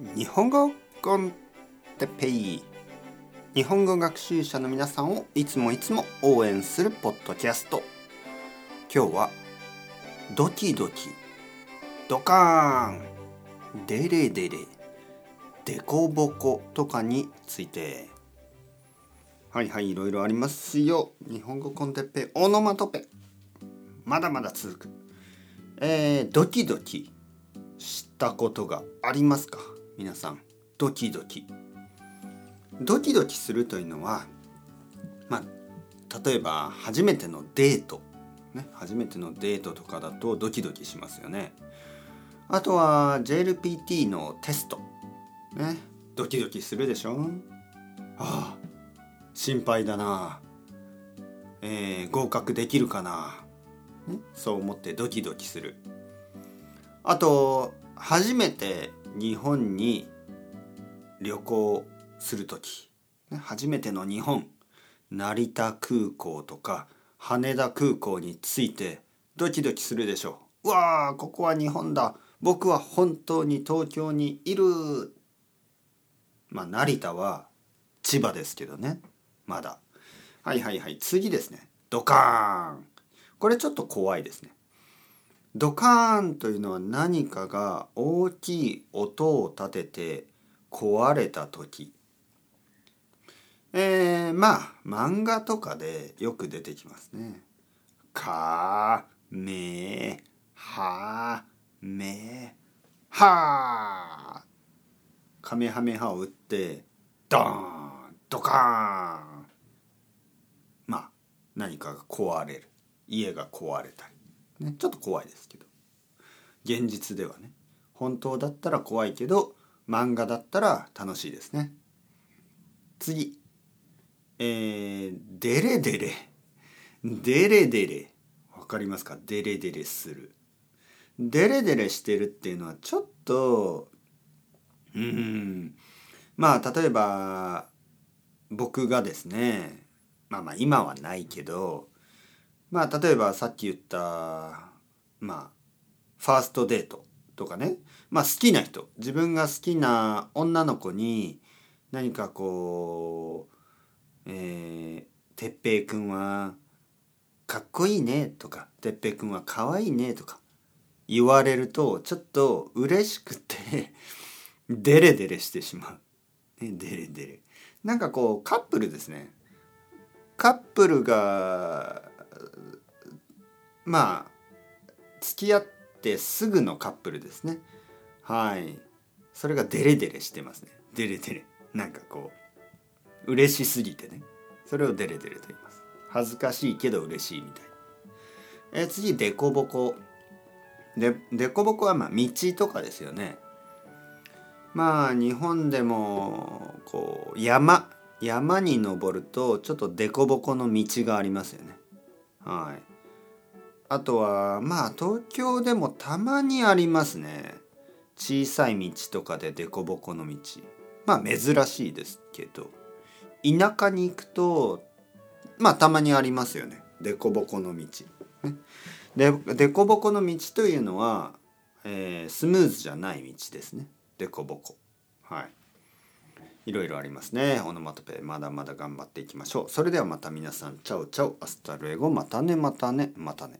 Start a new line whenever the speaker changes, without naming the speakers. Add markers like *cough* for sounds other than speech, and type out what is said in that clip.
日本語コンテペイ日本語学習者の皆さんをいつもいつも応援するポッドキャスト。今日はドキドキドカーン。デレデレ。デコボコとかについて。はいはいいろいろありますよ。日本語コンテッペイオノマトペ。まだまだ続く。えー、ドキドキしたことがありますか？皆さんドキドキ。ドキドキするというのはまあ例えば初めてのデート、ね、初めてのデートとかだとドキドキしますよね。あとは JLPT のテスト。ねドキドキするでしょ。ああ心配だな。えー、合格できるかな、そう思ってドキドキする。あと初めて日本に旅行する時。初めての日本成田空港とか羽田空港に着いてドキドキするでしょう。うわーここは日本だ。僕は本当に東京にいる。まあ成田は千葉ですけどね。まだ。はいはいはい。次ですね。ドカーン。これちょっと怖いですね。ドカーンというのは何かが大きい音を立てて壊れた時。えー、まあ漫画とかでよく出てきますね。かめはめはカメハメハを打ってドーンドカーン。まあ何かが壊れる。家が壊れたり。ね、ちょっと怖いですけど。現実ではね。本当だったら怖いけど漫画だったら楽しいですね。次。えー、デレデレ。デレデレ。わかりますか？デレデレする。デレデレしてるっていうのはちょっとうん。まあ例えば僕がですね。まあまあ今はないけどまあ例えばさっき言ったまあファーストデートとかねまあ好きな人自分が好きな女の子に何かこう「えー、哲平君はかっこいいね」とか「哲平君はかわいいね」とか言われるとちょっと嬉しくて *laughs* デレデレしてしまう。ね、デレデレ。なんかこうカップルですね。カップルがまあ付き合ってすぐのカップルですね。はい。それがデレデレしてますね。デレデレ。なんかこう嬉しすぎてね。それをデレデレと言います。恥ずかしいけど嬉しいみたい。え次デコボコ。でデコボコはまあ道とかですよね。まあ日本でもこう山。山に登るとちょっとデコボコの道がありますよね。はい。あとはまあ東京でもたまにありますね。小さい道とかで凸凹の道。まあ珍しいですけど。田舎に行くとまあたまにありますよね。凸凹の道。で凸凹の道というのは、えー、スムーズじゃない道ですね。凸凹。はい。いろいろありますね。オノマトペまだまだ頑張っていきましょう。それではまた皆さん。 Chao chao。Hasta luego。またねまたねまたね。